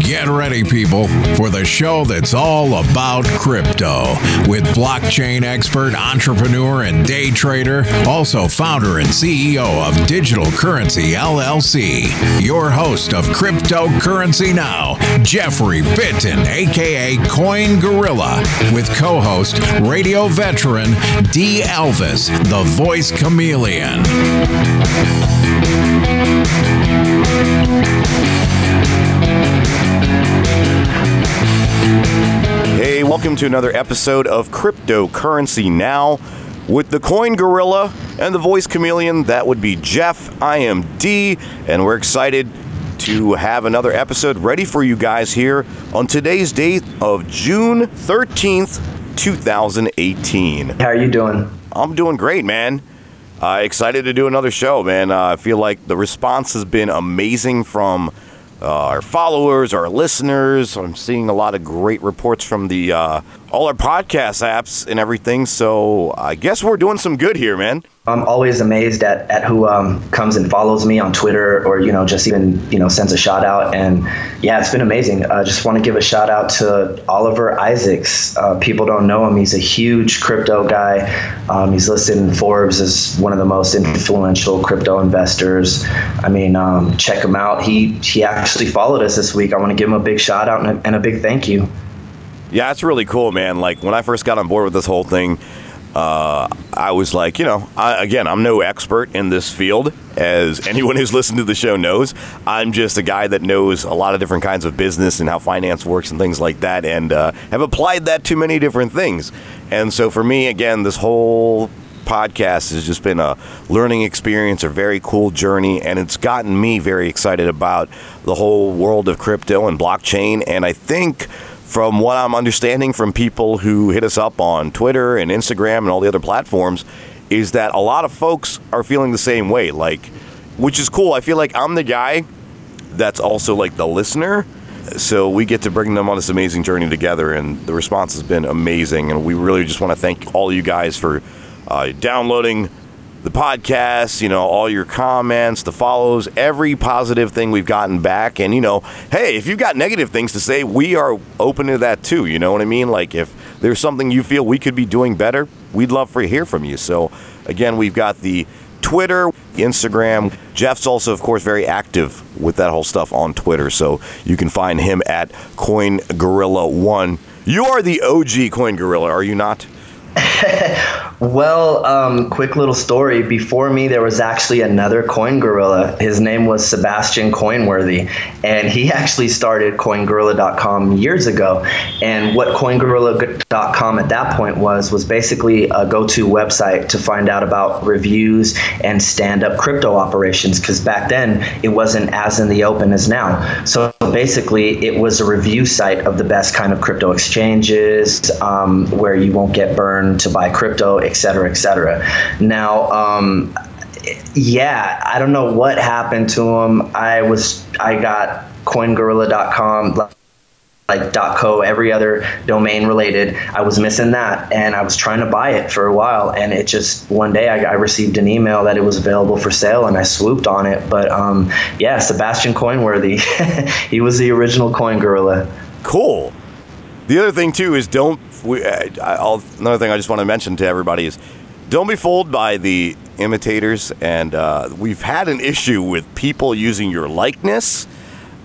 Get ready, people, for the show that's all about crypto with blockchain expert, entrepreneur, and day trader, also founder and CEO of Digital Currency LLC. Your host of Cryptocurrency Now, Jeffrey Bitten, aka Coin Gorilla, with co host, radio veteran D. Elvis, the voice chameleon. Hey, welcome to another episode of Cryptocurrency Now with the Coin Gorilla and the Voice Chameleon. That would be Jeff. I am D, and we're excited to have another episode ready for you guys here on today's date of June 13th, 2018. How are you doing? I'm doing great, man. Uh, excited to do another show, man. Uh, I feel like the response has been amazing from uh, our followers, our listeners. I'm seeing a lot of great reports from the uh, all our podcast apps and everything. So I guess we're doing some good here, man. I'm always amazed at, at who um, comes and follows me on Twitter or, you know, just even, you know, sends a shout out. And yeah, it's been amazing. I uh, just want to give a shout out to Oliver Isaacs. Uh, people don't know him. He's a huge crypto guy. Um, he's listed in Forbes as one of the most influential crypto investors. I mean, um, check him out. He, he actually followed us this week. I want to give him a big shout out and a, and a big thank you. Yeah, it's really cool, man. Like when I first got on board with this whole thing, uh, I was like, you know, I, again, I'm no expert in this field, as anyone who's listened to the show knows. I'm just a guy that knows a lot of different kinds of business and how finance works and things like that, and uh, have applied that to many different things. And so for me, again, this whole podcast has just been a learning experience, a very cool journey, and it's gotten me very excited about the whole world of crypto and blockchain. And I think from what I'm understanding from people who hit us up on Twitter and Instagram and all the other platforms, is that a lot of folks are feeling the same way. Like, which is cool. I feel like I'm the guy that's also like the listener. So we get to bring them on this amazing journey together, and the response has been amazing. And we really just want to thank all you guys for uh, downloading the podcast, you know, all your comments, the follows, every positive thing we've gotten back. And, you know, hey, if you've got negative things to say, we are open to that too. You know what I mean? Like, if there's something you feel we could be doing better, we'd love to hear from you. So, again, we've got the Twitter, Instagram. Jeff's also, of course, very active with that whole stuff on Twitter. So you can find him at Coin Gorilla One. You are the OG Coin Gorilla, are you not? well, um, quick little story. Before me, there was actually another coin gorilla. His name was Sebastian Coinworthy, and he actually started CoinGorilla.com years ago. And what CoinGorilla.com at that point was was basically a go-to website to find out about reviews and stand-up crypto operations. Because back then, it wasn't as in the open as now. So basically, it was a review site of the best kind of crypto exchanges um, where you won't get burned to buy crypto, et cetera, et cetera. Now, um, yeah, I don't know what happened to him. I was, I got CoinGorilla.com like .co, every other domain related. I was missing that, and I was trying to buy it for a while, and it just one day I, I received an email that it was available for sale, and I swooped on it. But um, yeah, Sebastian Coinworthy, he was the original Coin Gorilla. Cool. The other thing too is don't. We, uh, another thing I just want to mention to everybody is don't be fooled by the imitators. And uh, we've had an issue with people using your likeness.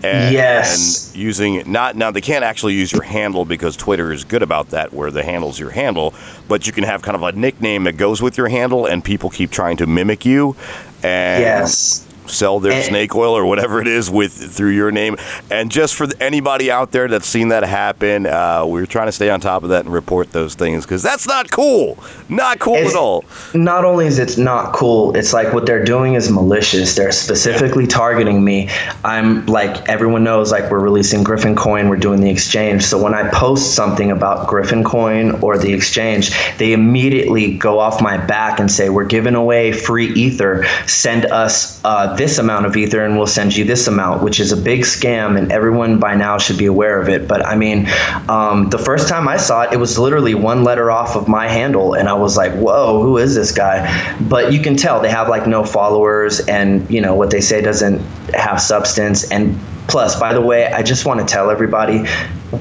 And, yes. and using not now they can't actually use your handle because Twitter is good about that where the handle's your handle, but you can have kind of a nickname that goes with your handle and people keep trying to mimic you. And yes sell their and, snake oil or whatever it is with through your name. And just for anybody out there that's seen that happen, uh, we're trying to stay on top of that and report those things because that's not cool. Not cool at all. Not only is it not cool, it's like what they're doing is malicious. They're specifically yeah. targeting me. I'm like everyone knows, like we're releasing Griffin Coin, we're doing the exchange. So when I post something about Griffin Coin or the exchange, they immediately go off my back and say we're giving away free ether. Send us uh, this amount of ether and we'll send you this amount, which is a big scam, and everyone by now should be aware of it. But I mean, um, the first time I saw it, it was literally one letter off of my handle, and I was like, whoa, who is this guy? But you can tell they have like no followers, and you know what they say doesn't have substance. And plus, by the way, I just want to tell everybody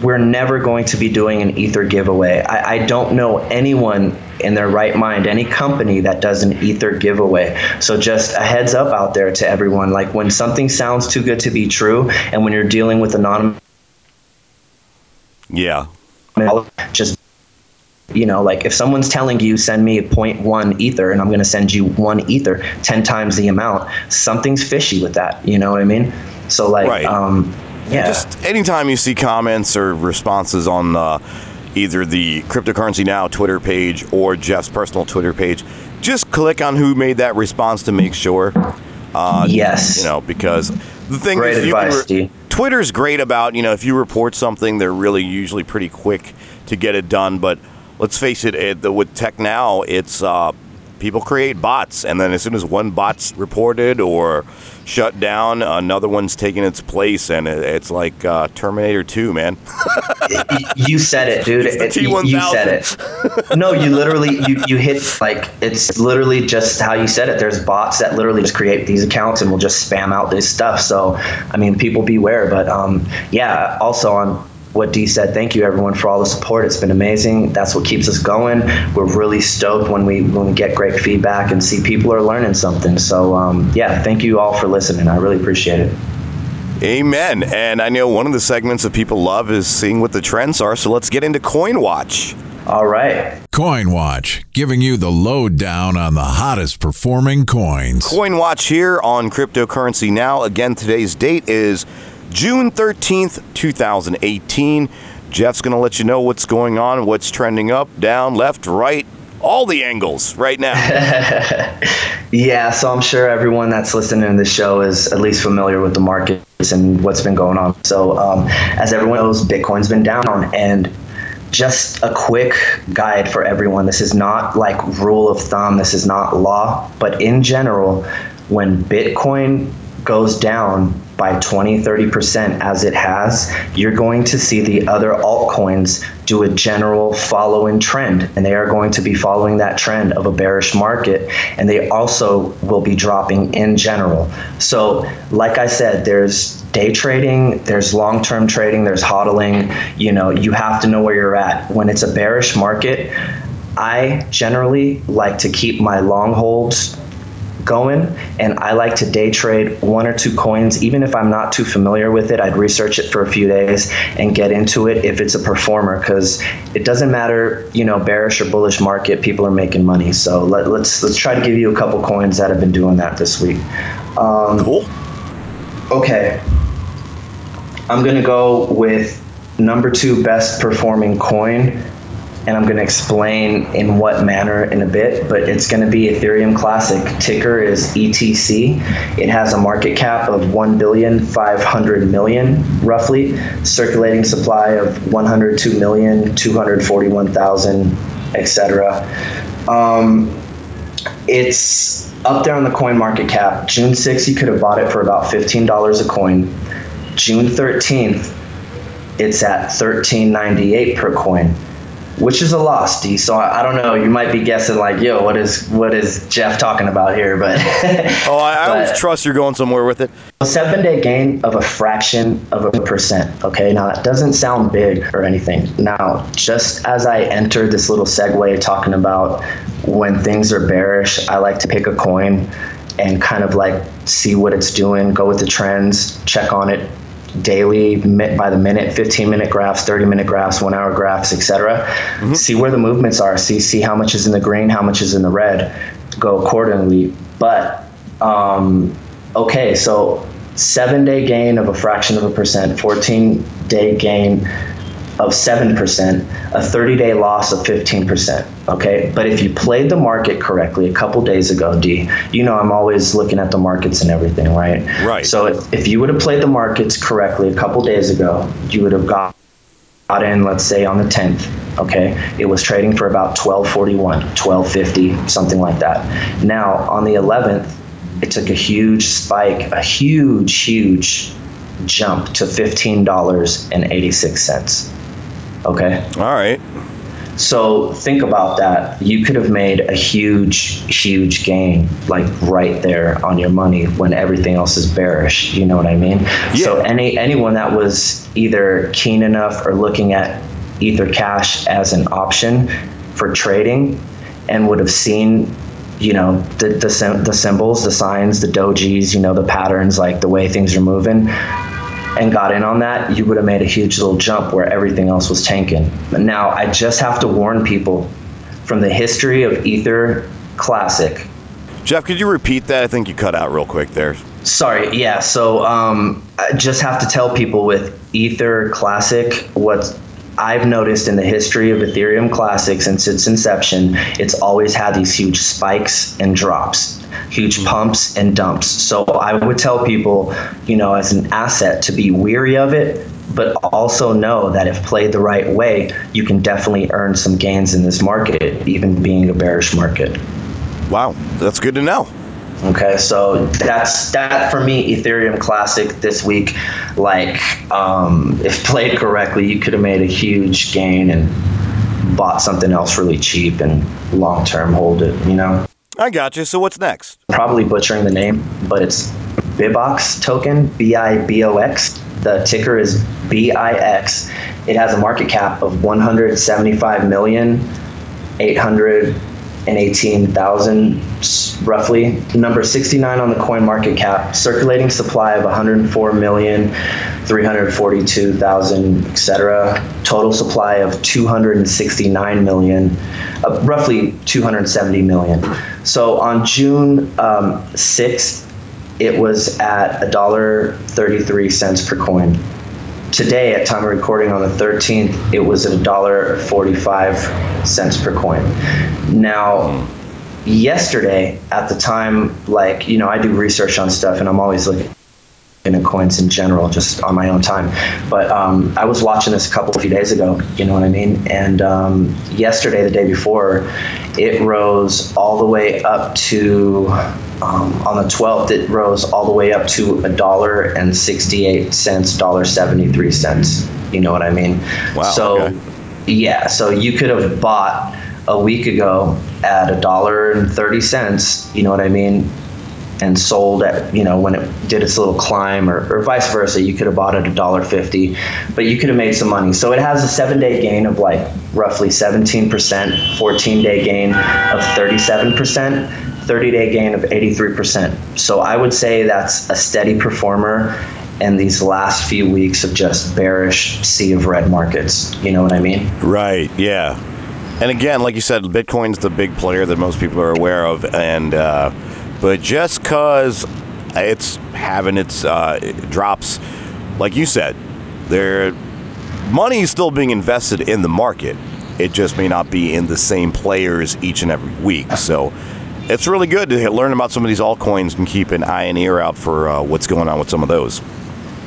we're never going to be doing an ether giveaway. I, I, don't know anyone in their right mind, any company that does an ether giveaway. So just a heads up out there to everyone. Like when something sounds too good to be true, and when you're dealing with anonymous, yeah, just you know, like if someone's telling you send me 0.1 ether and I'm going to send you one ether 10 times the amount, something's fishy with that. You know what I mean? So like, right. um, yeah. Just anytime you see comments or responses on uh, either the Cryptocurrency Now Twitter page or Jeff's personal Twitter page, just click on who made that response to make sure. Uh, yes. You know, because the thing great is, advice, re- Twitter's great about, you know, if you report something, they're really usually pretty quick to get it done. But let's face it, it with tech now, it's uh, people create bots, and then as soon as one bot's reported or shut down, another one's taking its place, and it's like uh, Terminator 2, man. you said it, dude. It's it, you, you said it. no, you literally you, you hit like it's literally just how you said it. There's bots that literally just create these accounts and will just spam out this stuff. So, I mean, people beware. But um, yeah, also on what D said. Thank you everyone for all the support. It's been amazing. That's what keeps us going. We're really stoked when we when we get great feedback and see people are learning something. So um, yeah, thank you all for listening. I really appreciate it. Amen. And I know one of the segments that people love is seeing what the trends are. So let's get into Coin Watch. All right. Coin Watch, giving you the lowdown on the hottest performing coins. Coin Watch here on Cryptocurrency Now. Again, today's date is June 13th, 2018. Jeff's going to let you know what's going on, what's trending up, down, left, right, all the angles right now. yeah, so I'm sure everyone that's listening to the show is at least familiar with the markets and what's been going on. So, um, as everyone knows, Bitcoin's been down, and just a quick guide for everyone. This is not like rule of thumb, this is not law, but in general, when Bitcoin goes down, by 20, 30% as it has, you're going to see the other altcoins do a general following trend. And they are going to be following that trend of a bearish market. And they also will be dropping in general. So, like I said, there's day trading, there's long term trading, there's hodling. You know, you have to know where you're at. When it's a bearish market, I generally like to keep my long holds going and I like to day trade one or two coins. Even if I'm not too familiar with it I'd research it for a few days and get into it if it's a performer because it doesn't matter you know bearish or bullish market people are making money. So let, us let's, let's try to give you a couple coins that have been doing that this week. Um, cool. okay. I'm gonna go with number two best performing coin and I'm going to explain in what manner in a bit, but it's going to be Ethereum Classic. Ticker is ETC. It has a market cap of 1 billion 500 million roughly, circulating supply of 102 million 241,000, etc. Um, it's up there on the coin market cap. June 6th, you could have bought it for about $15 a coin. June 13th, it's at 13.98 per coin which is a loss, D. So I, I, don't know. You might be guessing like, yo, what is what is Jeff talking about here? But oh, I, I always trust you're going somewhere with it. A seven day gain of a fraction of a percent. Okay, now that doesn't sound big or anything. Now, just as I entered this little segue talking about when things are bearish, I like to pick a coin and kind of like see what it's doing, go with the trends, check on it daily by the minute 15 minute graphs 30 minute graphs one hour graphs etc mm-hmm. see where the movements are see see how much is in the green how much is in the red go accordingly but um, okay so seven day gain of a fraction of a percent 14 day gain of 7%, a 30 day loss of 15%. Okay. But if you played the market correctly a couple days ago, D, you know, I'm always looking at the markets and everything, right? Right. So if, if you would have played the markets correctly a couple days ago, you would have got in, let's say, on the 10th. Okay. It was trading for about 1241, 1250, something like that. Now, on the 11th, it took a huge spike, a huge, huge jump to $15.86. Okay. All right. So think about that. You could have made a huge, huge gain, like right there on your money when everything else is bearish. You know what I mean? Yeah. So any anyone that was either keen enough or looking at Ether Cash as an option for trading, and would have seen, you know, the the, the symbols, the signs, the dojis, you know, the patterns, like the way things are moving and got in on that, you would have made a huge little jump where everything else was tanking. But now I just have to warn people from the history of Ether Classic. Jeff, could you repeat that? I think you cut out real quick there. Sorry, yeah. So um, I just have to tell people with Ether Classic what I've noticed in the history of Ethereum Classic since its inception, it's always had these huge spikes and drops huge mm-hmm. pumps and dumps. So I would tell people, you know, as an asset to be weary of it, but also know that if played the right way, you can definitely earn some gains in this market, even being a bearish market. Wow, that's good to know. Okay, so that's that for me. Ethereum Classic this week, like um, if played correctly, you could have made a huge gain and bought something else really cheap and long term hold it. You know. I got you. So what's next? Probably butchering the name, but it's Bibox token, B I B O X. The ticker is BIX. It has a market cap of 175 million 818,000 roughly. Number 69 on the coin market cap. Circulating supply of 104 million 342,000, etc. Total supply of 269 million, uh, roughly 270 million. So on June um, 6th, it was at a dollar 33 cents per coin. Today, at time of recording on the 13th, it was at a dollar 45 cents per coin. Now, yesterday, at the time, like you know, I do research on stuff, and I'm always looking into coins in general, just on my own time. But um, I was watching this a couple of few days ago, you know what I mean? And um, yesterday, the day before, it rose all the way up to um, on the 12th, it rose all the way up to a dollar and 68 cents, dollar 73 cents. You know what I mean? Wow. So, okay. yeah, so you could have bought a week ago at a dollar and 30 cents. You know what I mean? And sold at you know when it did its little climb or, or vice versa you could have bought at a dollar fifty but you could have made some money so it has a seven day gain of like roughly 17% 14 day gain of 37% 30 day gain of 83% so i would say that's a steady performer and these last few weeks of just bearish sea of red markets you know what i mean Right. Yeah. And again, like you said, Bitcoin's the big player that most people are aware of, and uh, but just because it's having its uh, drops, like you said, their money is still being invested in the market. It just may not be in the same players each and every week. So it's really good to learn about some of these altcoins and keep an eye and ear out for uh, what's going on with some of those.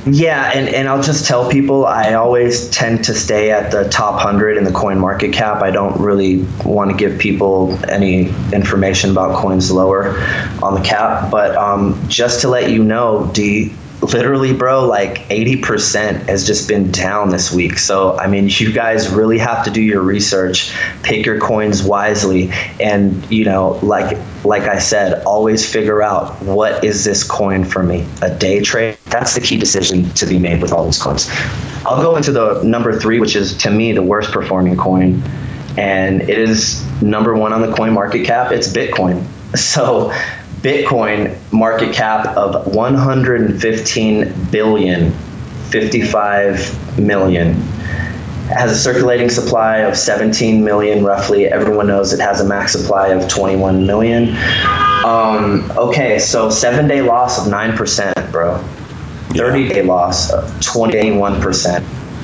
Yeah, and, and I'll just tell people I always tend to stay at the top 100 in the coin market cap. I don't really want to give people any information about coins lower on the cap. But um, just to let you know, D, literally, bro, like 80% has just been down this week. So, I mean, you guys really have to do your research, pick your coins wisely, and, you know, like, like I said, always figure out what is this coin for me? A day trade? That's the key decision to be made with all these coins. I'll go into the number three, which is to me the worst performing coin, and it is number one on the coin market cap. It's Bitcoin. So, Bitcoin market cap of 115 billion, 55 million. Has a circulating supply of 17 million roughly. Everyone knows it has a max supply of 21 million. Um, okay, so seven day loss of 9%, bro. 30 day loss of 21%.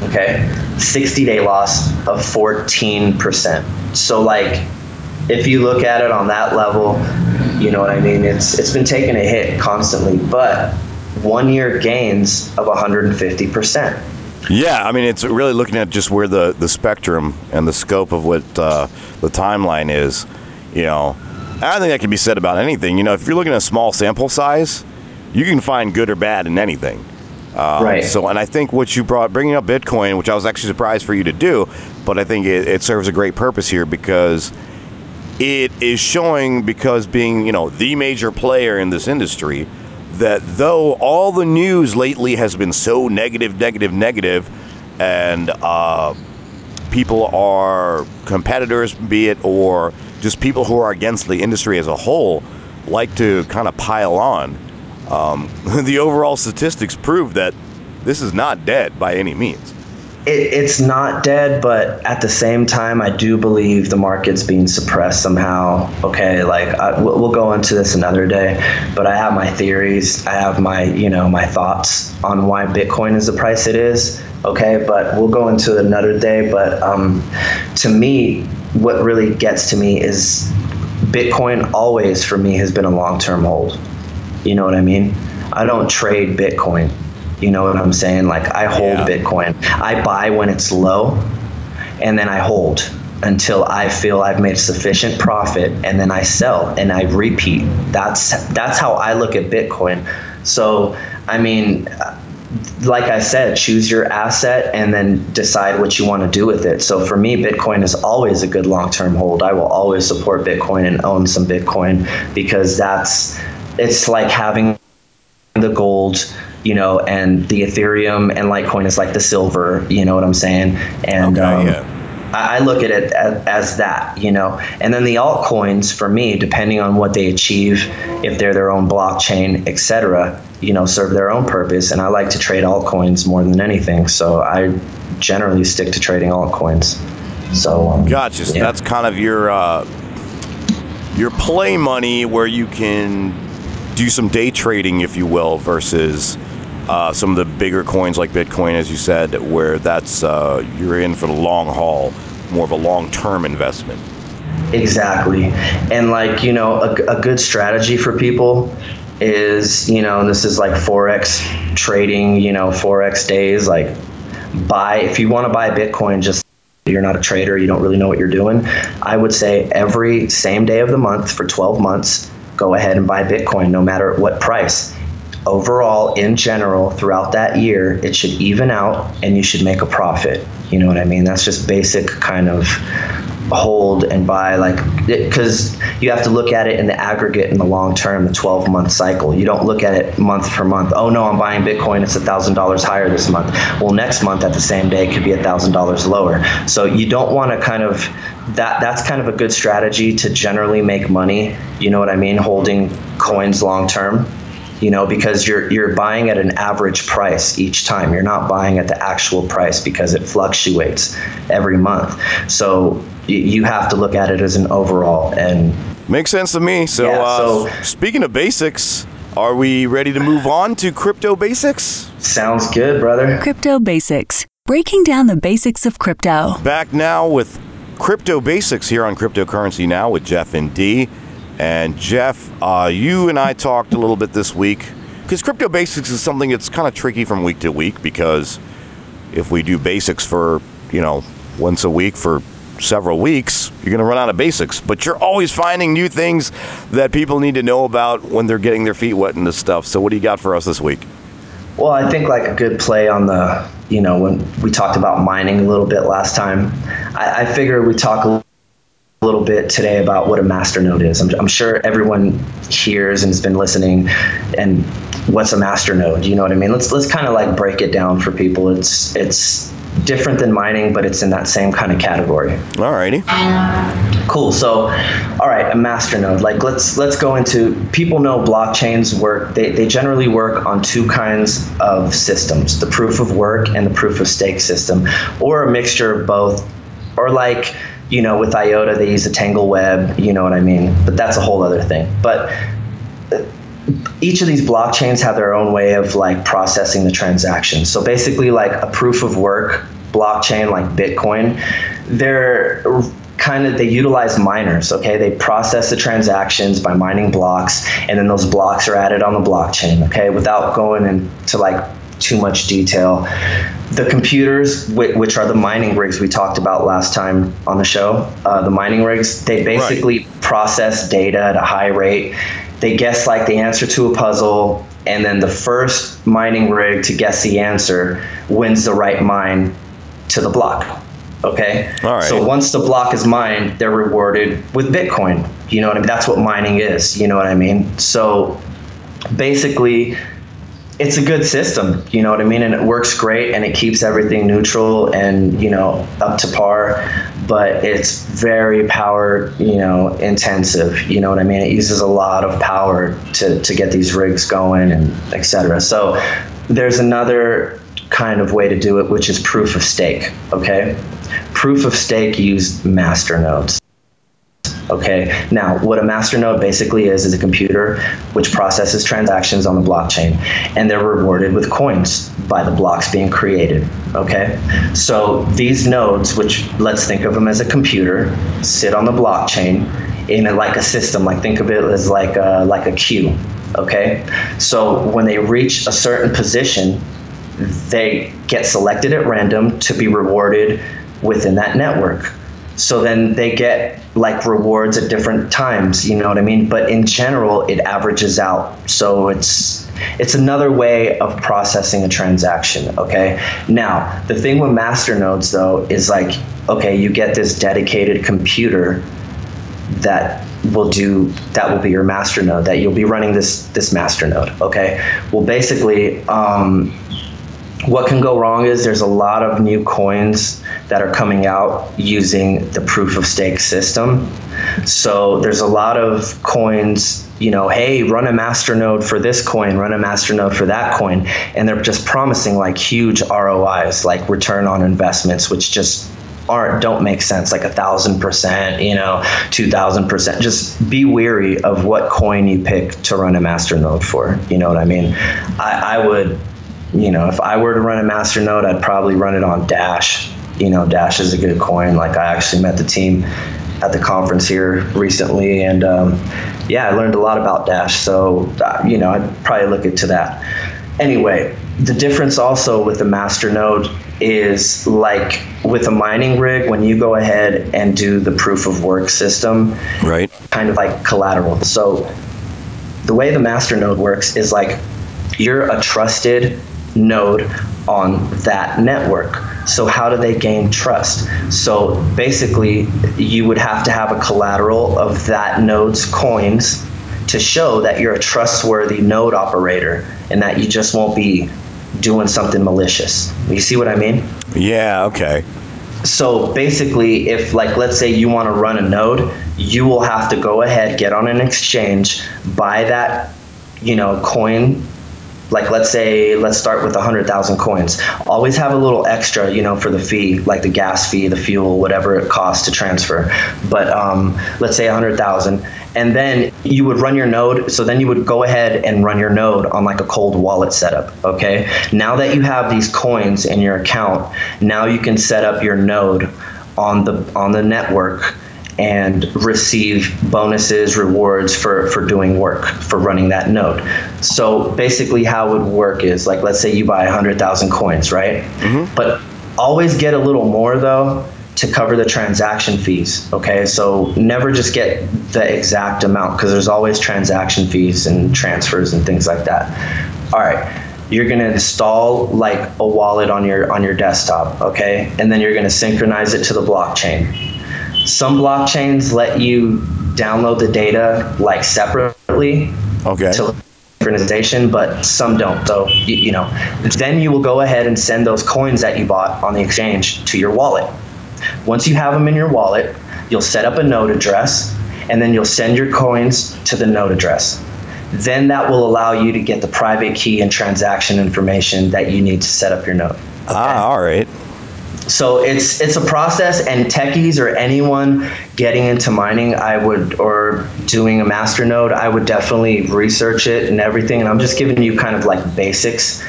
Okay, 60 day loss of 14%. So, like, if you look at it on that level, you know what I mean? It's it's been taking a hit constantly, but one year gains of 150%. Yeah, I mean, it's really looking at just where the, the spectrum and the scope of what uh, the timeline is. You know, I think that can be said about anything. You know, if you're looking at a small sample size, you can find good or bad in anything. Um, Right. So, and I think what you brought, bringing up Bitcoin, which I was actually surprised for you to do, but I think it, it serves a great purpose here because it is showing, because being, you know, the major player in this industry, that though all the news lately has been so negative, negative, negative, and uh, people are competitors, be it or just people who are against the industry as a whole, like to kind of pile on. Um, the overall statistics prove that this is not dead by any means. It, it's not dead, but at the same time, I do believe the market's being suppressed somehow. Okay, like I, we'll we'll go into this another day, but I have my theories. I have my you know my thoughts on why Bitcoin is the price it is. Okay, but we'll go into another day. But um, to me, what really gets to me is Bitcoin always for me has been a long-term hold. You know what I mean? I don't trade Bitcoin. You know what I'm saying? Like I hold Yeah. Bitcoin. I buy when it's low and then I hold until I feel I've made sufficient profit and then I sell and I repeat. That's that's how I look at Bitcoin. So, I mean, like I said, choose your asset and then decide what you want to do with it. So for me, Bitcoin is always a good long-term hold. I will always support Bitcoin and own some Bitcoin because that's it's like having the gold, you know, and the Ethereum and Litecoin is like the silver. You know what I'm saying? And Okay, um, yeah. I look at it as, as that, you know. And then the altcoins, for me, depending on what they achieve, if they're their own blockchain, etc., you know, serve their own purpose. And I like to trade altcoins more than anything, so I generally stick to trading altcoins. So um, Gotcha. So yeah. that's kind of your uh, your play money where you can do some day trading, if you will, versus uh, some of the bigger coins like Bitcoin, as you said, where that's uh, you're in for the long haul, more of a long term investment. Exactly. And like, you know, a, a good strategy for people is, you know, and this is like Forex trading, you know, Forex days, like buy, if you want to buy Bitcoin, just you're not a trader, you don't really know what you're doing. I would say every same day of the month for 12 months, go ahead and buy Bitcoin no matter what price. Overall, in general, throughout that year, it should even out and you should make a profit. You know what I mean? That's just basic kind of hold and buy like because you have to look at it in the aggregate in the long term the 12 month cycle. You don't look at it month for month. Oh no i'm buying bitcoin it's a thousand dollars higher this month. Well next month at the same day it could be a thousand dollars lower. So you don't want to kind of that that's kind of a good strategy to generally make money you know what i mean holding coins long term you know because you're you're buying at an average price each time you're not buying at the actual price because it fluctuates every month so you have to look at it as an overall and Makes sense to me. So, Yeah, uh, so- speaking of basics, are we ready to move on to crypto basics? sounds good brother Crypto Basics, breaking down the basics of crypto. Back now with Crypto Basics here on Cryptocurrency Now with Jeff and D. And Jeff, uh, you and I talked a little bit this week because Crypto Basics is something that's kind of tricky from week to week because if we do basics for, you know, once a week for several weeks, you're going to run out of basics. But you're always finding new things that people need to know about when they're getting their feet wet in this stuff. So, what do you got for us this week? Well, I think like a good play on the, you know, when we talked about mining a little bit last time, I, I figure we talk a little bit today about what a master node is. I'm, I'm sure everyone hears and has been listening, and what's a master node? You know what I mean? Let's let's kind of like break it down for people. It's it's different than mining, but it's in that same kind of category. Alrighty. Cool. So, all right, a master node. Like let's let's go into people know blockchains work. They they generally work on two kinds of systems: the proof of work and the proof of stake system, or a mixture of both, or like you know with IOTA they use a tangle web. You know what I mean? But that's a whole other thing. But uh, each of these blockchains have their own way of like processing the transactions. So basically, like a proof of work blockchain like Bitcoin, they're kind of they utilize miners. Okay, they process the transactions by mining blocks, and then those blocks are added on the blockchain. Okay, without going into like too much detail. The computers, which are the mining rigs we talked about last time on the show, uh, the mining rigs, they basically right. process data at a high rate. They guess like the answer to a puzzle, and then the first mining rig to guess the answer wins the right mine to the block. Okay. All right. So once the block is mined, they're rewarded with Bitcoin. You know what I mean? That's what mining is. You know what I mean? So basically, it's a good system, you know what I mean, and it works great, and it keeps everything neutral and you know up to par. But it's very power, you know, intensive. You know what I mean? It uses a lot of power to to get these rigs going and etc. So there's another kind of way to do it, which is proof of stake. Okay, proof of stake used master nodes. Okay, now what a masternode basically is is a computer which processes transactions on the blockchain, and they're rewarded with coins by the blocks being created. Okay, so these nodes, which let's think of them as a computer, sit on the blockchain in a, like a system. Like think of it as like a, like a queue. Okay, so when they reach a certain position, they get selected at random to be rewarded within that network. So then they get like rewards at different times, you know what I mean? But in general, it averages out. So it's it's another way of processing a transaction, okay? Now, the thing with masternodes though is like okay, you get this dedicated computer that will do that will be your masternode that you'll be running this this masternode okay well basically um, what can go wrong is there's a lot of new coins that are coming out using the proof of stake system. So there's a lot of coins, you know, hey, run a master node for this coin, run a master node for that coin. And they're just promising like huge ROIs, like return on investments, which just aren't don't make sense like a thousand percent you know two thousand percent just be weary of what coin you pick to run a master node for you know what i mean i, I would you know, if I were to run a master node, I'd probably run it on Dash. You know, Dash is a good coin. Like I actually met the team at the conference here recently, and um, yeah, I learned a lot about Dash. So uh, you know, I'd probably look into that. Anyway, the difference also with the master node is like with a mining rig when you go ahead and do the proof of work system right kind of like collateral so the way the master node works is like you're a trusted node on that network. So, how do they gain trust? So, basically, you would have to have a collateral of that node's coins to show that you're a trustworthy node operator and that you just won't be doing something malicious. You see what I mean? Yeah, okay. So basically, if, like, let's say you want to run a node, you will have to go ahead, get on an exchange, buy that, you know, coin like let's say let's start with 100000 coins. Always have a little extra you know for the fee like the gas fee the fuel whatever it costs to transfer. But um, let's say 100000 and then you would run your node so then you would go ahead and run your node on like a cold wallet setup okay? Now that you have these coins in your account now you can set up your node on the on the network and receive bonuses, rewards for, for doing work, for running that node. So basically, how it would work is like, let's say you buy 100,000 coins, right? Mm-hmm. But always get a little more though to cover the transaction fees. Okay, so never just get the exact amount because there's always transaction fees and transfers and things like that. All right you're going to install like a wallet on your on your desktop okay and then you're going to synchronize it to the blockchain some blockchains let you download the data like separately okay. to synchronization, but some don't. So you, you know, then you will go ahead and send those coins that you bought on the exchange to your wallet. Once you have them in your wallet, you'll set up a node address, and then you'll send your coins to the node address. Then that will allow you to get the private key and transaction information that you need to set up your node. Okay? Ah, all right so it's it's a process and techies or anyone getting into mining i would or doing a master node i would definitely research it and everything and i'm just giving you kind of like basics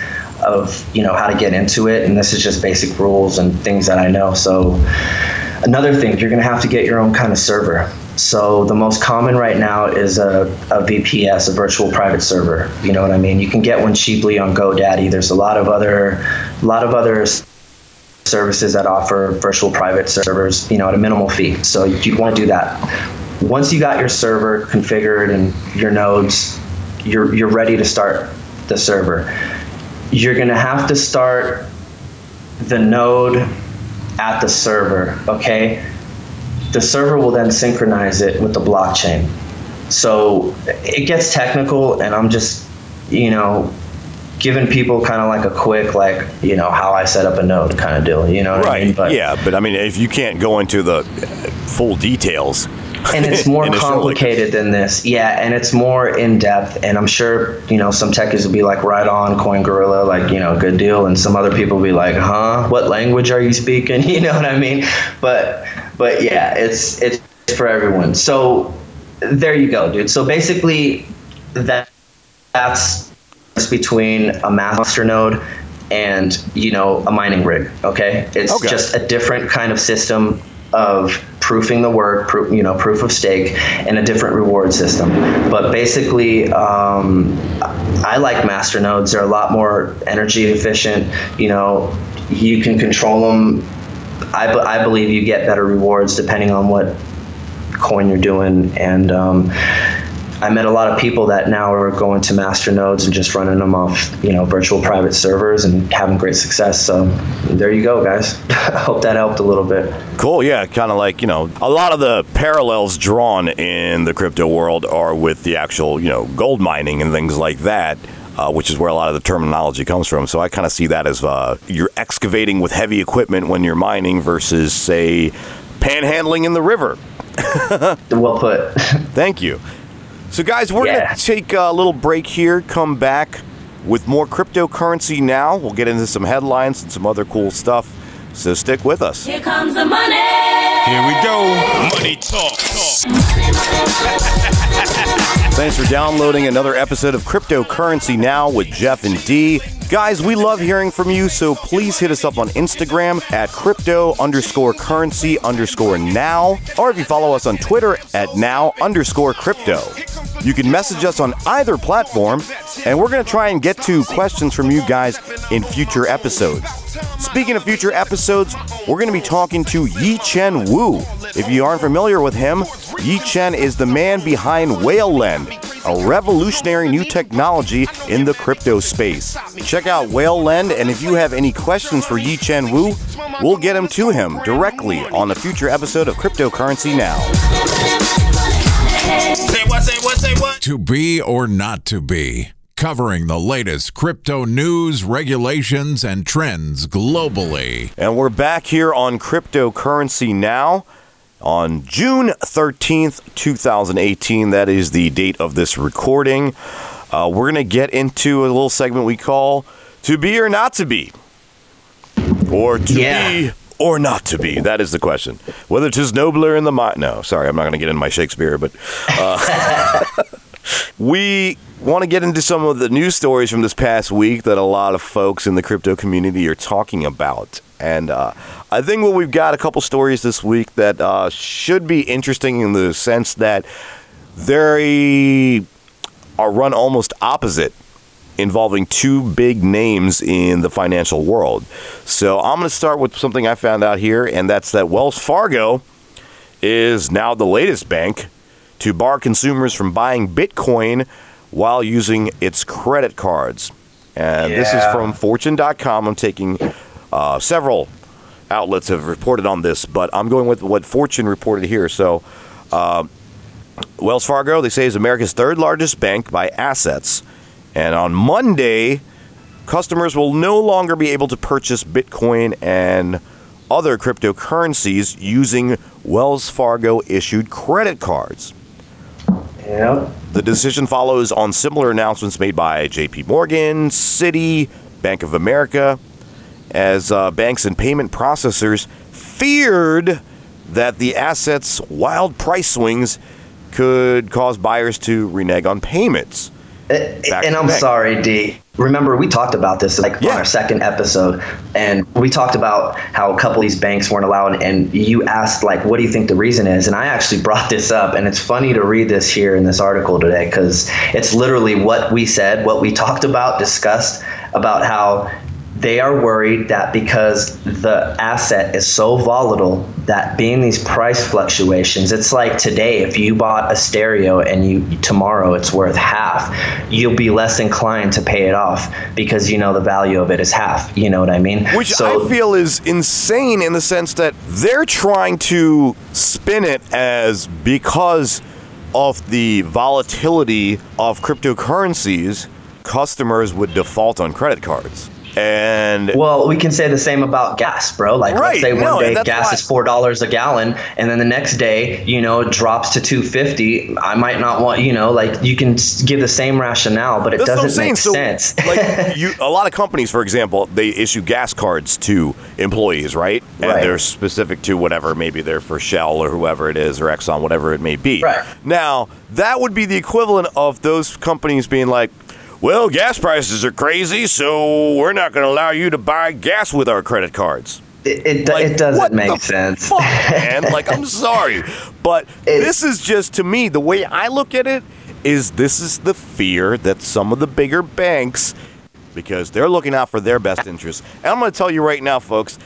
of you know how to get into it and this is just basic rules and things that i know so another thing you're going to have to get your own kind of server So the most common right now is a, a VPS, a virtual private server. You know what I mean? You can get one cheaply on GoDaddy. There's a lot of other, a lot of other services that offer virtual private servers, you know, at a minimal fee. So you want to do that. Once you got your server configured and your nodes, you're you're ready to start the server. You're going to have to start the node at the server, okay? The server will then synchronize it with the blockchain. So it gets technical and I'm just, you know, giving people kind of like a quick like you know how I set up a node kind of deal. You know what right? I mean? But, yeah, but I mean, if you can't go into the uh, full details, and it's more complicated than this. Yeah, and it's more in depth. And I'm sure you know some techies will be like, right on, Coin Gorilla, like you know, good deal. And some other people will be like, huh, what language are you speaking? You know what I mean? But but yeah, it's it's for everyone. So there you go, dude. So basically, that that's between a master node and you know a mining rig. Okay, it's Okay. just a different kind of system of proofing the work, proof, you know, proof of stake, and a different reward system. But basically, um, I like master nodes. They're a lot more energy efficient. You know, you can control them. I, believe you get better rewards depending on what coin you're doing, and um, I met a lot of people that now are going to master nodes and just running them off, you know, virtual private servers and having great success. So there you go, guys. I hope that helped a little bit. Cool, yeah, kind of like, you know, a lot of the parallels drawn in the crypto world are with the actual, you know, gold mining and things like that, uh, which is where a lot of the terminology comes from. So I kind of see that as uh, you're excavating with heavy equipment when you're mining versus, say, panhandling in the river. Well put. Thank you. So, guys, we're Yeah. going to take a little break here, come back with more cryptocurrency now. We'll get into some headlines and some other cool stuff. So, stick with us. Here comes the money. Here we go. Money talk. Thanks for downloading another episode of Cryptocurrency Now with Jeff and D. Guys, we love hearing from you, so please hit us up on Instagram at crypto underscore currency underscore now, or if you follow us on Twitter at now underscore crypto. You can message us on either platform, and we're going to try and get to questions from you guys in future episodes. Speaking of future episodes, we're going to be talking to Yi Chen Wu. If you aren't familiar with him, Yi Chen is the man behind Whale Lend, a revolutionary new technology in the crypto space. Check out Whale Lend, and if you have any questions for Yi Chen Wu, we'll get them to him directly on a future episode of Cryptocurrency Now. Say what, say what, say what? To be or not to be, covering the latest crypto news, regulations, and trends globally. And we're back here on Cryptocurrency Now on June 13th, 2018. That is the date of this recording. Uh, we're going to get into a little segment we call To Be or Not to Be. Or to Yeah. be or not to be. That is the question. Whether Whether 'tis nobler in the mind. No, sorry, I'm not going to get into my Shakespeare, but uh, we want to get into some of the news stories from this past week that a lot of folks in the crypto community are talking about. And uh, I think what we've got a couple stories this week that uh, should be interesting in the sense that they are run almost opposite involving two big names in the financial world. So I'm going to start with something I found out here, and that's that Wells Fargo is now the latest bank to bar consumers from buying Bitcoin while using its credit cards. And this is from Fortune.com. I'm taking uh, several outlets have reported on this, but I'm going with what Fortune reported here. So, uh, Wells Fargo, they say, is America's third largest bank by assets. And on Monday, customers will no longer be able to purchase Bitcoin and other cryptocurrencies using Wells Fargo issued credit cards. Yep. The decision follows on similar announcements made by JP Morgan, Citi, Bank of America, as uh, banks and payment processors feared that the assets' wild price swings could cause buyers to renege on payments. Back and I'm back. sorry, D. remember we talked about this like Yeah. on our second episode and we talked about how a couple of these banks weren't allowed and you asked like what do you think the reason is and i actually brought this up and it's funny to read this here in this article today because it's literally what we said what we talked about discussed about how they are worried that because the asset is so volatile that being these price fluctuations it's like today if you bought a stereo and you tomorrow it's worth half you'll be less inclined to pay it off because you know the value of it is half you know what i mean Which so I feel is insane in the sense that they're trying to spin it as because of the volatility of cryptocurrencies, customers would default on credit cards. And well, we can say the same about gas, bro. Like, Right, let's say one no, day gas why- is four dollars a gallon, and then the next day, you know, it drops to two fifty. I might not want, you know, like you can give the same rationale, but it That's doesn't make So, sense. like, you, a lot of companies, for example, they issue gas cards to employees, right? And Right. they're specific to whatever. Maybe they're for Shell or whoever it is, or Exxon, whatever it may be. Right. Now, that would be the equivalent of those companies being like, "Well, gas prices are crazy, so we're not going to allow you to buy gas with our credit cards." it, it, Like, it doesn't make sense. Fuck, man. Like, I'm sorry, but It- this is just to me the way I look at it is this is the fear that some of the bigger banks, because they're looking out for their best interests. And I'm going to tell you right now, folks,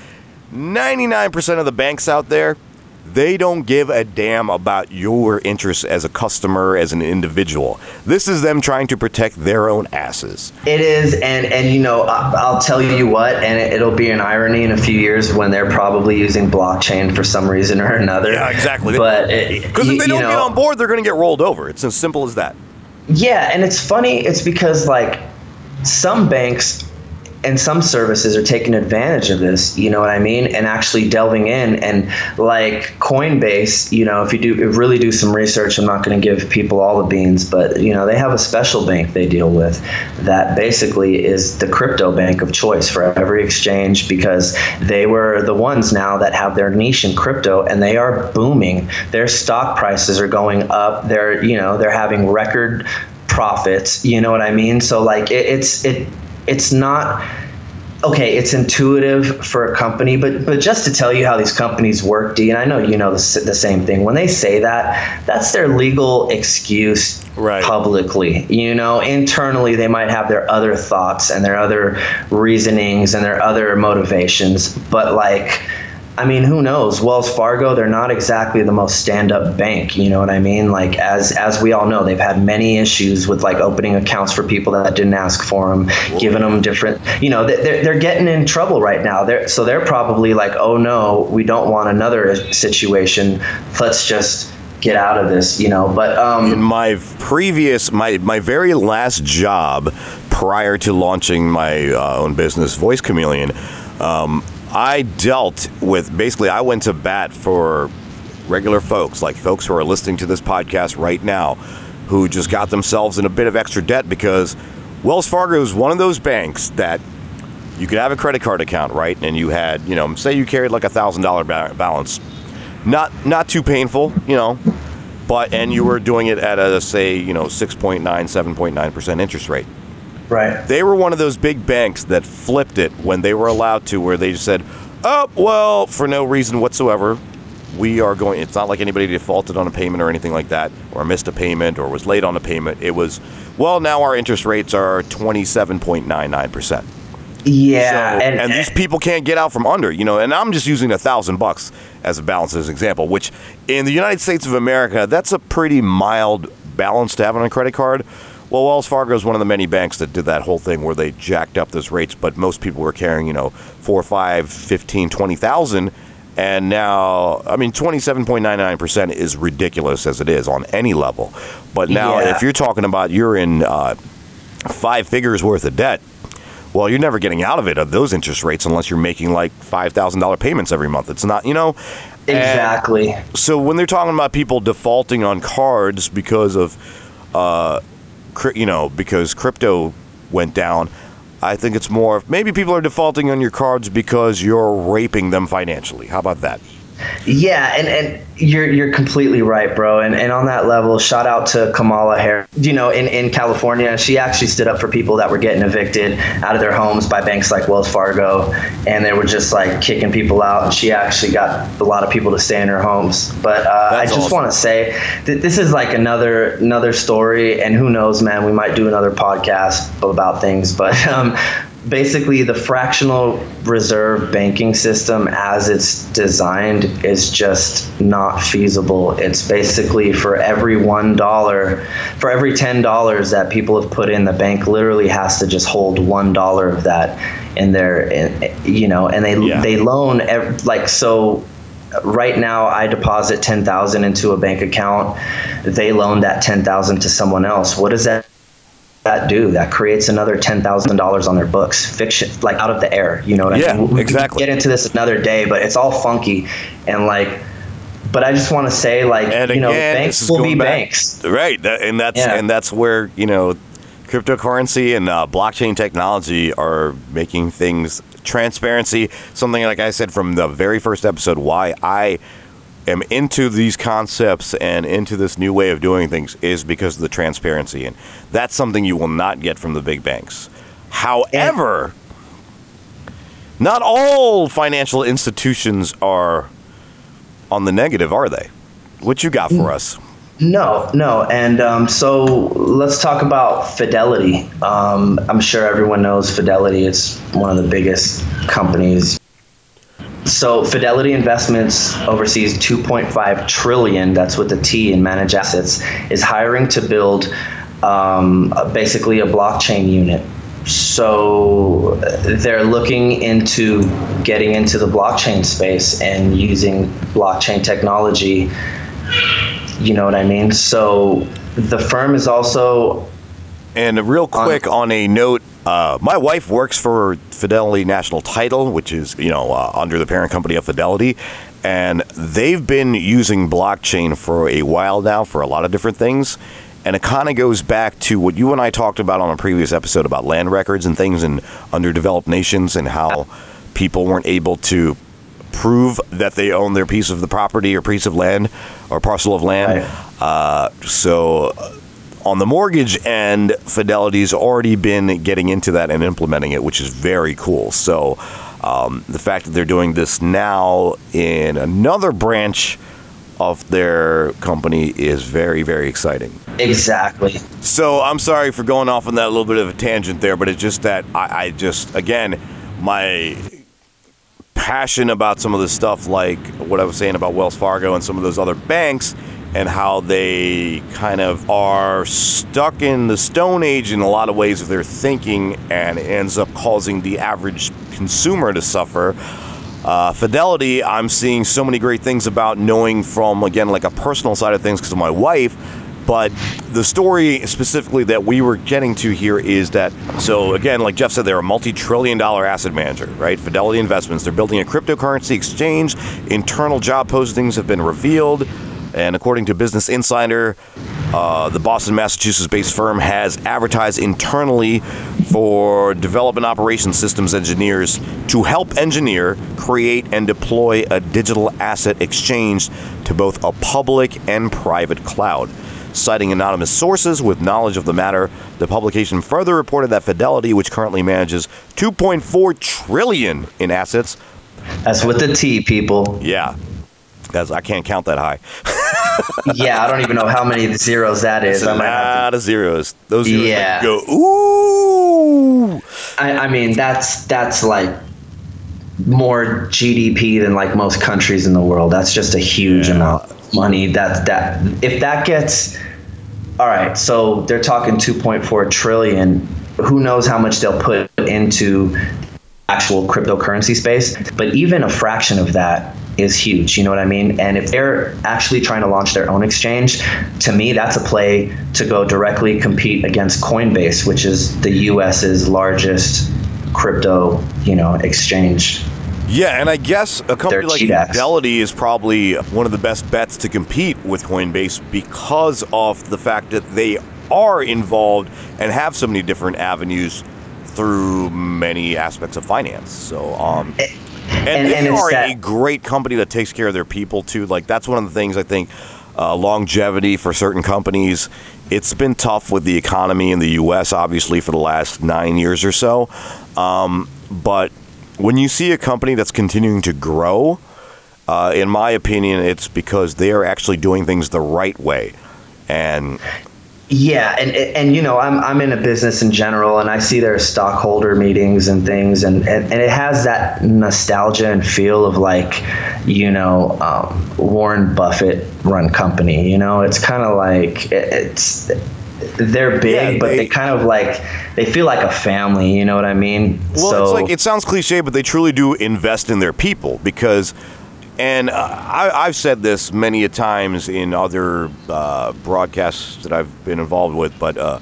99% of the banks out there. They don't give a damn about your interests as a customer, as an individual. This is them trying to protect their own asses. It is, and and you know, I'll tell you what, and it, it'll be an irony in a few years when they're probably using blockchain for some reason or another. Yeah, exactly. But uh, Because if they don't get on board, they're going to get rolled over. It's as simple as that. Yeah, and it's funny. It's because like some banks and some services are taking advantage of this. You know what I mean? And actually delving in and like Coinbase. You know, if you do if really do some research, I'm not going to give people all the beans, but you know they have a special bank they deal with that basically is the crypto bank of choice for every exchange because they were the ones now that have their niche in crypto and they are booming. Their stock prices are going up. They're you know they're having record profits. You know what I mean? So like it, it's it it's not okay, it's intuitive for a company, but but just to tell you how these companies work, D, and I know you know the, the same thing. When they say that, that's their legal excuse Right. publicly. You know, internally they might have their other thoughts and their other reasonings and their other motivations, but like. I mean, who knows? Wells Fargo, they're not exactly the most stand-up bank. You know what I mean? Like, as as we all know, they've had many issues with like opening accounts for people that didn't ask for them, giving them different. You know, they- they're they're getting in trouble right now. They're so they're probably like, oh no, we don't want another situation. Let's just get out of this. You know, but um, in my previous my my very last job prior to launching my uh, own business voice chameleon um, i dealt with basically i went to bat for regular folks like folks who are listening to this podcast right now who just got themselves in a bit of extra debt because wells fargo is one of those banks that you could have a credit card account right? And you had you know say you carried like a thousand dollar balance. Not not too painful you know but and you were doing it at a say you know 6.9 7.9 percent interest rate right. they were one of those big banks that flipped it when they were allowed to where they just said oh well for no reason whatsoever we are going it's not like anybody defaulted on a payment or anything like that or missed a payment or was late on a payment it was well now our interest rates are 27.99 percent Yeah, so, and, and, these people can't get out from under, you know. And I'm just using a thousand bucks as a balance as an example, which in the United States of America, that's a pretty mild balance to have on a credit card. Well, Wells Fargo is one of the many banks that did that whole thing where they jacked up those rates, but most people were carrying, you know, four, five, 15, 20,000. And now, I mean, 27.99% is ridiculous as it is on any level. But now, Yeah. if you're talking about you're in uh, five figures worth of debt, well, you're never getting out of it at those interest rates unless you're making like five thousand dollar payments every month. It's not, you know. And exactly. so when they're talking about people defaulting on cards because of, uh, you know, because crypto went down, I think it's more maybe people are defaulting on your cards because you're raping them financially. How about that? Yeah, and, and you're you're completely right, bro. And and on that level, shout out to Kamala Harris. You know, in, in California, she actually stood up for people that were getting evicted out of their homes by banks like Wells Fargo, and they were just like kicking people out. And she actually got a lot of people to stay in their homes. But uh, I just awesome. want to say that this is like another another story, and who knows, man, we might do another podcast about things. But um, basically the fractional reserve banking system as it's designed is just not feasible. It's basically for every one dollar for every ten dollars that people have put in the bank literally has to just hold one dollar of that in their in, you know and they Yeah. they loan like so right now I deposit 10,000 into a bank account. They loan that 10,000 to someone else. What does that that do that creates another ten thousand dollars on their books fiction like out of the air you know what Yeah, i mean we could exactly. get into this another day but it's all funky and like but i just want to say like And you know banks will be back- banks Right, that, and that's Yeah. and that's where you know cryptocurrency and uh, blockchain technology are making things transparency. Something like I said from the very first episode, why I am into these concepts and into this new way of doing things is because of the transparency, and that's something you will not get from the big banks. However, not all financial institutions are on the negative, are they? What you got for us? No, no. And um, so let's talk about Fidelity. Um, I'm sure everyone knows Fidelity. It's one of the biggest companies. So Fidelity Investments oversees 2.5 trillion. That's with the T in managed assets. Is hiring to build um, basically a blockchain unit. So they're looking into getting into the blockchain space and using blockchain technology you know what I mean? So the firm is also And real quick, on a note, uh, my wife works for Fidelity National Title, which is you know uh, under the parent company of Fidelity, and they've been using blockchain for a while now for a lot of different things. And it kind of goes back to what you and I talked about on a previous episode about land records and things in underdeveloped nations and how people weren't able to prove that they own their piece of the property or piece of land or parcel of land. Uh, so on the mortgage end, Fidelity's already been getting into that and implementing it, which is very cool. So um, the fact that they're doing this now in another branch of their company is very, very exciting. exactly. So I'm sorry for going off on that little bit of a tangent there, but it's just that I, I just again my passion about some of the stuff like what I was saying about Wells Fargo and some of those other banks and how they kind of are stuck in the stone age in a lot of ways of their thinking and ends up causing the average consumer to suffer. Uh, Fidelity, I'm seeing so many great things about knowing from, again, like a personal side of things because of my wife. But the story specifically that we were getting to here is that, so again, like Jeff said, they're a multi trillion dollar asset manager, right? Fidelity Investments. They're building a cryptocurrency exchange. Internal job postings have been revealed. And according to Business Insider, uh, the Boston, Massachusetts based firm has advertised internally for development operations systems engineers to help engineer, create, and deploy a digital asset exchange to both a public and private cloud. Citing anonymous sources with knowledge of the matter, the publication further reported that Fidelity, which currently manages 2.4 trillion in assets, That's with the T, people. yeah, that's, I can't count that high. yeah, I don't even know how many zeros that is. It's a I might have lot of zeros. Those zeros Yeah. go ooh. I, I mean, that's that's like more GDP than like most countries in the world. That's just a huge Yeah. amount of money. That that if that gets all right, so they're talking 2.4 trillion. Who knows how much they'll put into actual cryptocurrency space? But even a fraction of that is huge. You know what I mean? And if they're actually trying to launch their own exchange, to me, that's a play to go directly compete against Coinbase, which is the U.S.'s largest crypto, you know, exchange. Yeah, and I guess a company like. Fidelity is probably one of the best bets to compete with Coinbase because of the fact that they are involved and have so many different avenues through many aspects of finance. So, um, And, And- they and are a great company that takes care of their people too. Like that's one of the things I think uh, longevity for certain companies. It's been tough with the economy in the U.S. Obviously for the last nine years or so, um, but when you see a company that's continuing to grow, uh, in my opinion, it's because they are actually doing things the right way. And Yeah, and and you know, I'm I'm in a business in general, and I see their stockholder meetings and things, and and, and it has that nostalgia and feel of like, you know, um, Warren Buffett run company. You know, it's kind of like it, it's they're big, Yeah, but they- they kind of like they feel like a family. You know what I mean? Well, so, it's like it sounds cliche, but they truly do invest in their people because, and uh, I, I've said this many a times in other uh, broadcasts that I've been involved with, but uh,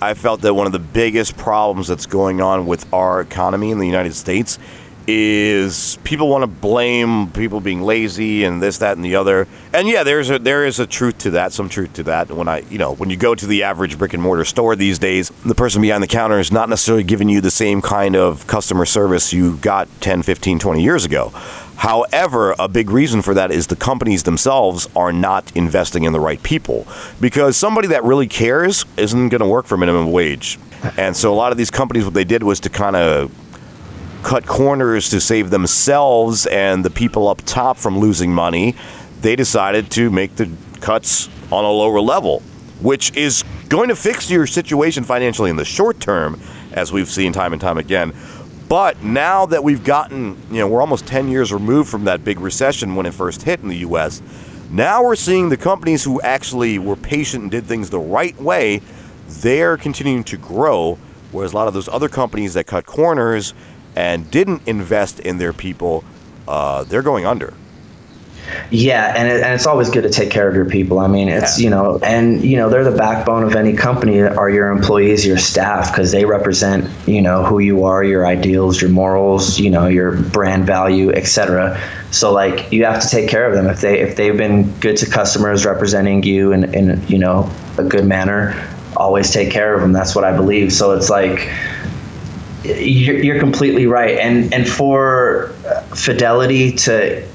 I felt that one of the biggest problems that's going on with our economy in the United States is people want to blame people being lazy and this, that, and the other. And yeah, there's a there is a truth to that, some truth to that. When I, you know, when you go to the average brick and mortar store these days, the person behind the counter is not necessarily giving you the same kind of customer service you got 10, 15, 20 years ago. However, a big reason for that is the companies themselves are not investing in the right people because somebody that really cares isn't going to work for minimum wage. And so a lot of these companies, what they did was to kind of cut corners to save themselves and the people up top from losing money, they decided to make the cuts on a lower level, which is going to fix your situation financially in the short term, as we've seen time and time again. But now that we've gotten, you know, we're almost 10 years removed from that big recession when it first hit in the US, now we're seeing the companies who actually were patient and did things the right way, they're continuing to grow, whereas a lot of those other companies that cut corners and didn't invest in their people, uh, they're going under. Yeah, and, it, and it's always good to take care of your people. I mean, it's you know, and you know, they're the backbone of any company. Are your employees, your staff, because they represent you know who you are, your ideals, your morals, you know, your brand value, etc. So like, you have to take care of them. If they if they've been good to customers, representing you in in you know a good manner, always take care of them. That's what I believe. So it's like you're, you're completely right and and for uh, fidelity to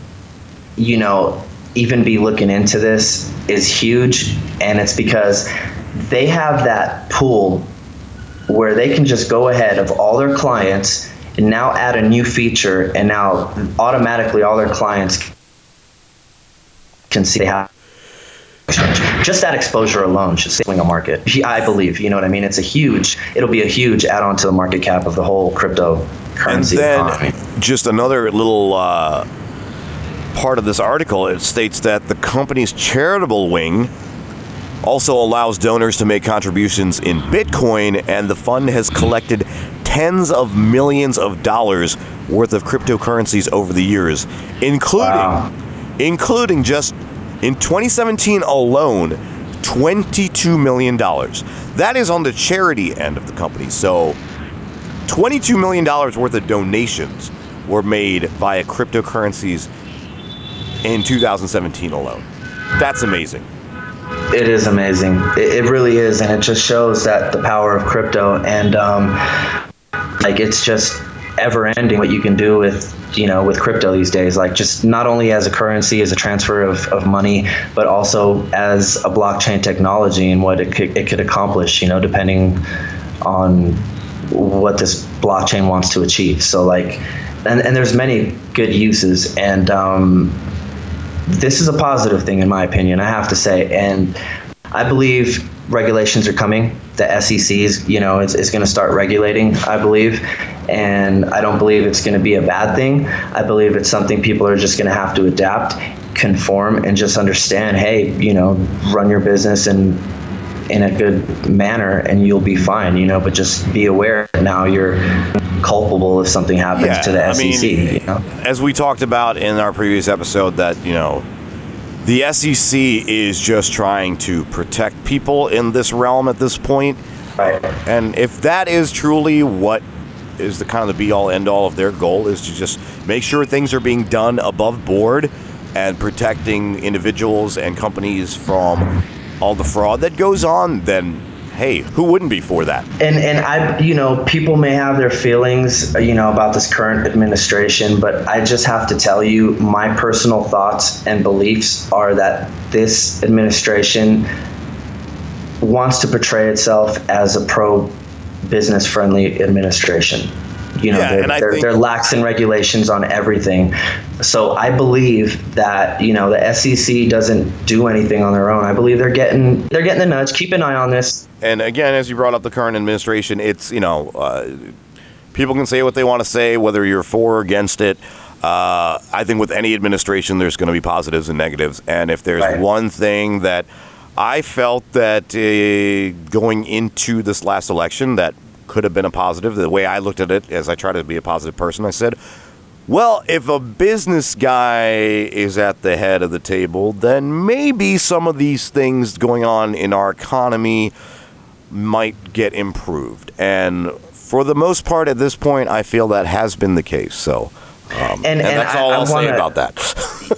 you know even be looking into this is huge and it's because they have that pool where they can just go ahead of all their clients and now add a new feature and now automatically all their clients can see they have just that exposure alone should swing a market. I believe, you know what I mean. It's a huge. It'll be a huge add-on to the market cap of the whole cryptocurrency and then economy. just another little uh, part of this article it states that the company's charitable wing also allows donors to make contributions in bitcoin and the fund has collected tens of millions of dollars worth of cryptocurrencies over the years including Wow. including just in 2017 alone $22 million that is on the charity end of the company so $22 million worth of donations were made via cryptocurrencies in 2017 alone. That's amazing. It is amazing. It, it really is, and it just shows that the power of crypto and um, like it's just ever ending what you can do with you know with crypto these days like just not only as a currency as a transfer of, of money but also as a blockchain technology and what it could, it could accomplish you know depending on what this blockchain wants to achieve so like and, and there's many good uses and um, this is a positive thing in my opinion i have to say. And i believe regulations are coming. The sec is you know is, is going to start regulating i believe. And i don't believe it's going to be a bad thing. I believe it's something people are just going to have to adapt conform and just understand hey you know run your business and in a good manner and you'll be fine you know but just be aware that now you're culpable if something happens Yeah, to the I sec mean, you know As we talked about in our previous episode, that, you know, the SEC is just trying to protect people in this realm at this point. right And if that is truly what is the kind of the be all end all of their goal is to just make sure things are being done above board and protecting individuals and companies from all the fraud that goes on, then hey, who wouldn't be for that? And and I, you know, people may have their feelings, uh, you know, about this current administration, but I just have to tell you, my personal thoughts and beliefs are that this administration wants to portray itself as a pro business friendly administration. You know, Yeah, they're, they're, think- they're laxing regulations on everything. So I believe that you know the SEC doesn't do anything on their own. I believe they're getting they're getting the nudge. Keep an eye on this. And again, as you brought up the current administration, it's you know, uh, people can say what they want to say, whether you're for or against it. Uh, I think with any administration, there's going to be positives and negatives. And if there's Right. one thing that I felt that uh, going into this last election that could have been a positive, the way I looked at it, as I try to be a positive person, I said, well, if a business guy is at the head of the table, then maybe some of these things going on in our economy might get improved. And for the most part, at this point, I feel that has been the case. So, um, and, And- and that's I- all I I'll say wanna- about that.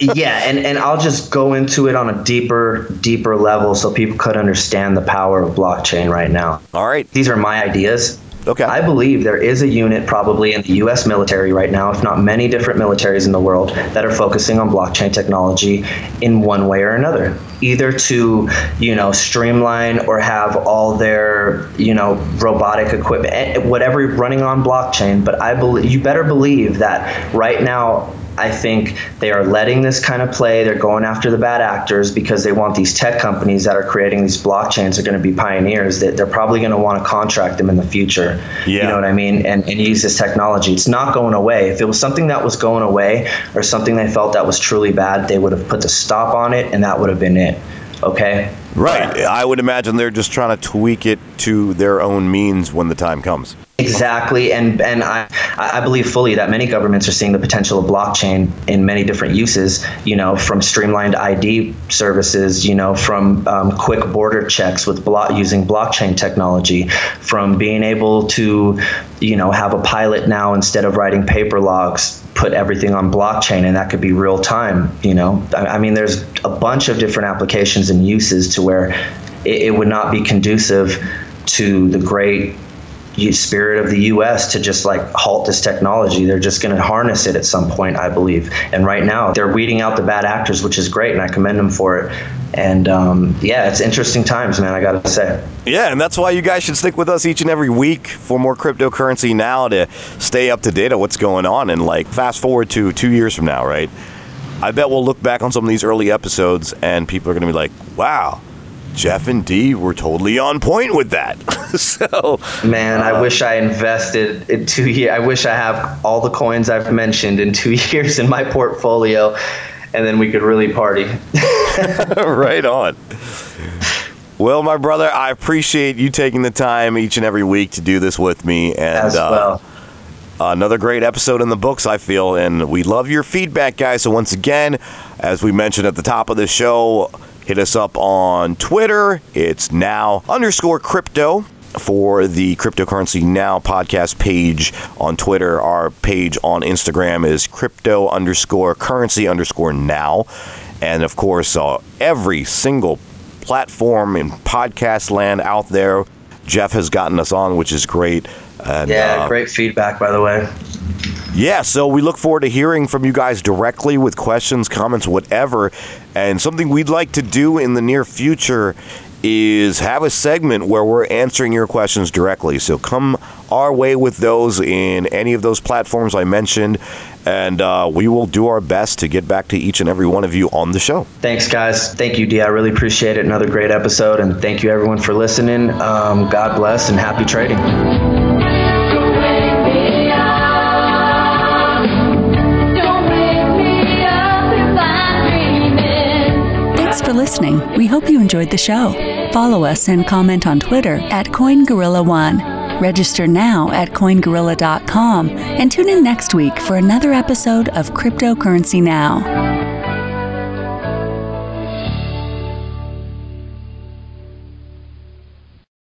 yeah, and, and I'll just go into it on a deeper, deeper level so people could understand the power of blockchain right now. all right. These are my ideas. Okay. I believe there is a unit probably in the US military right now, if not many different militaries in the world, that are focusing on blockchain technology in one way or another. Either to, you know, streamline or have all their, you know, robotic equipment, eh, whatever running on blockchain. But I believe you better believe that right now I think they are letting this kind of play. They're going after the bad actors because they want these tech companies that are creating these blockchains are going to be pioneers. That they're probably going to want to contract them in the future. You know what I mean? And, and use this technology. It's not going away. If it was something that was going away or something they felt that was truly bad, they would have put the stop on it and that would have been it. Okay? Right. I would imagine they're just trying to tweak it to their own means when the time comes. Exactly, and and I I believe fully that many governments are seeing the potential of blockchain in many different uses. You know, from streamlined ID services, you know, from um, quick border checks with blo- using blockchain technology, from being able to, you know, have a pilot now instead of writing paper logs, put everything on blockchain, and that could be real time. You know, I, mean, there's a bunch of different applications and uses to where it, it would not be conducive to the great spirit of the U.S. to just like halt this technology. They're just going to harness it at some point, I believe. And right now, they're weeding out the bad actors, which is great, and I commend them for it. And um, yeah, it's interesting times, man. I got to say. Yeah, and that's why you guys should stick with us each and every week for more cryptocurrency now to stay up to date on what's going on. And like, fast forward to two years from now, right? I bet we'll look back on some of these early episodes and people are going to be like, wow, Jeff and D were totally on point with that. so, Man, I wish I invested in two years. I wish I have all the coins I've mentioned in two years in my portfolio, and then we could really party. right on. Well, my brother, I appreciate you taking the time each and every week to do this with me. And As uh, another great episode in the books, I feel. And we love your feedback, guys. So, once again, as we mentioned at the top of the show, hit us up on Twitter. It's now underscore crypto for the Cryptocurrency Now podcast page on Twitter. Our page on Instagram is crypto underscore currency underscore now. And of course, uh, every single platform in podcast land out there, Jeff has gotten us on, which is great. And, Yeah, uh, great feedback, by the way. Yeah, so we look forward to hearing from you guys directly with questions, comments, whatever. And something we'd like to do in the near future is have a segment where we're answering your questions directly. So come our way with those in any of those platforms I mentioned, and uh, we will do our best to get back to each and every one of you on the show. Thanks, guys. Thank you, D. I really appreciate it. Another great episode, and thank you, everyone, for listening. Um, God bless and happy trading. For listening. We hope you enjoyed the show. Follow us and comment on Twitter at CoinGorilla1. Register now at CoinGorilla.com and tune in next week for another episode of Cryptocurrency Now.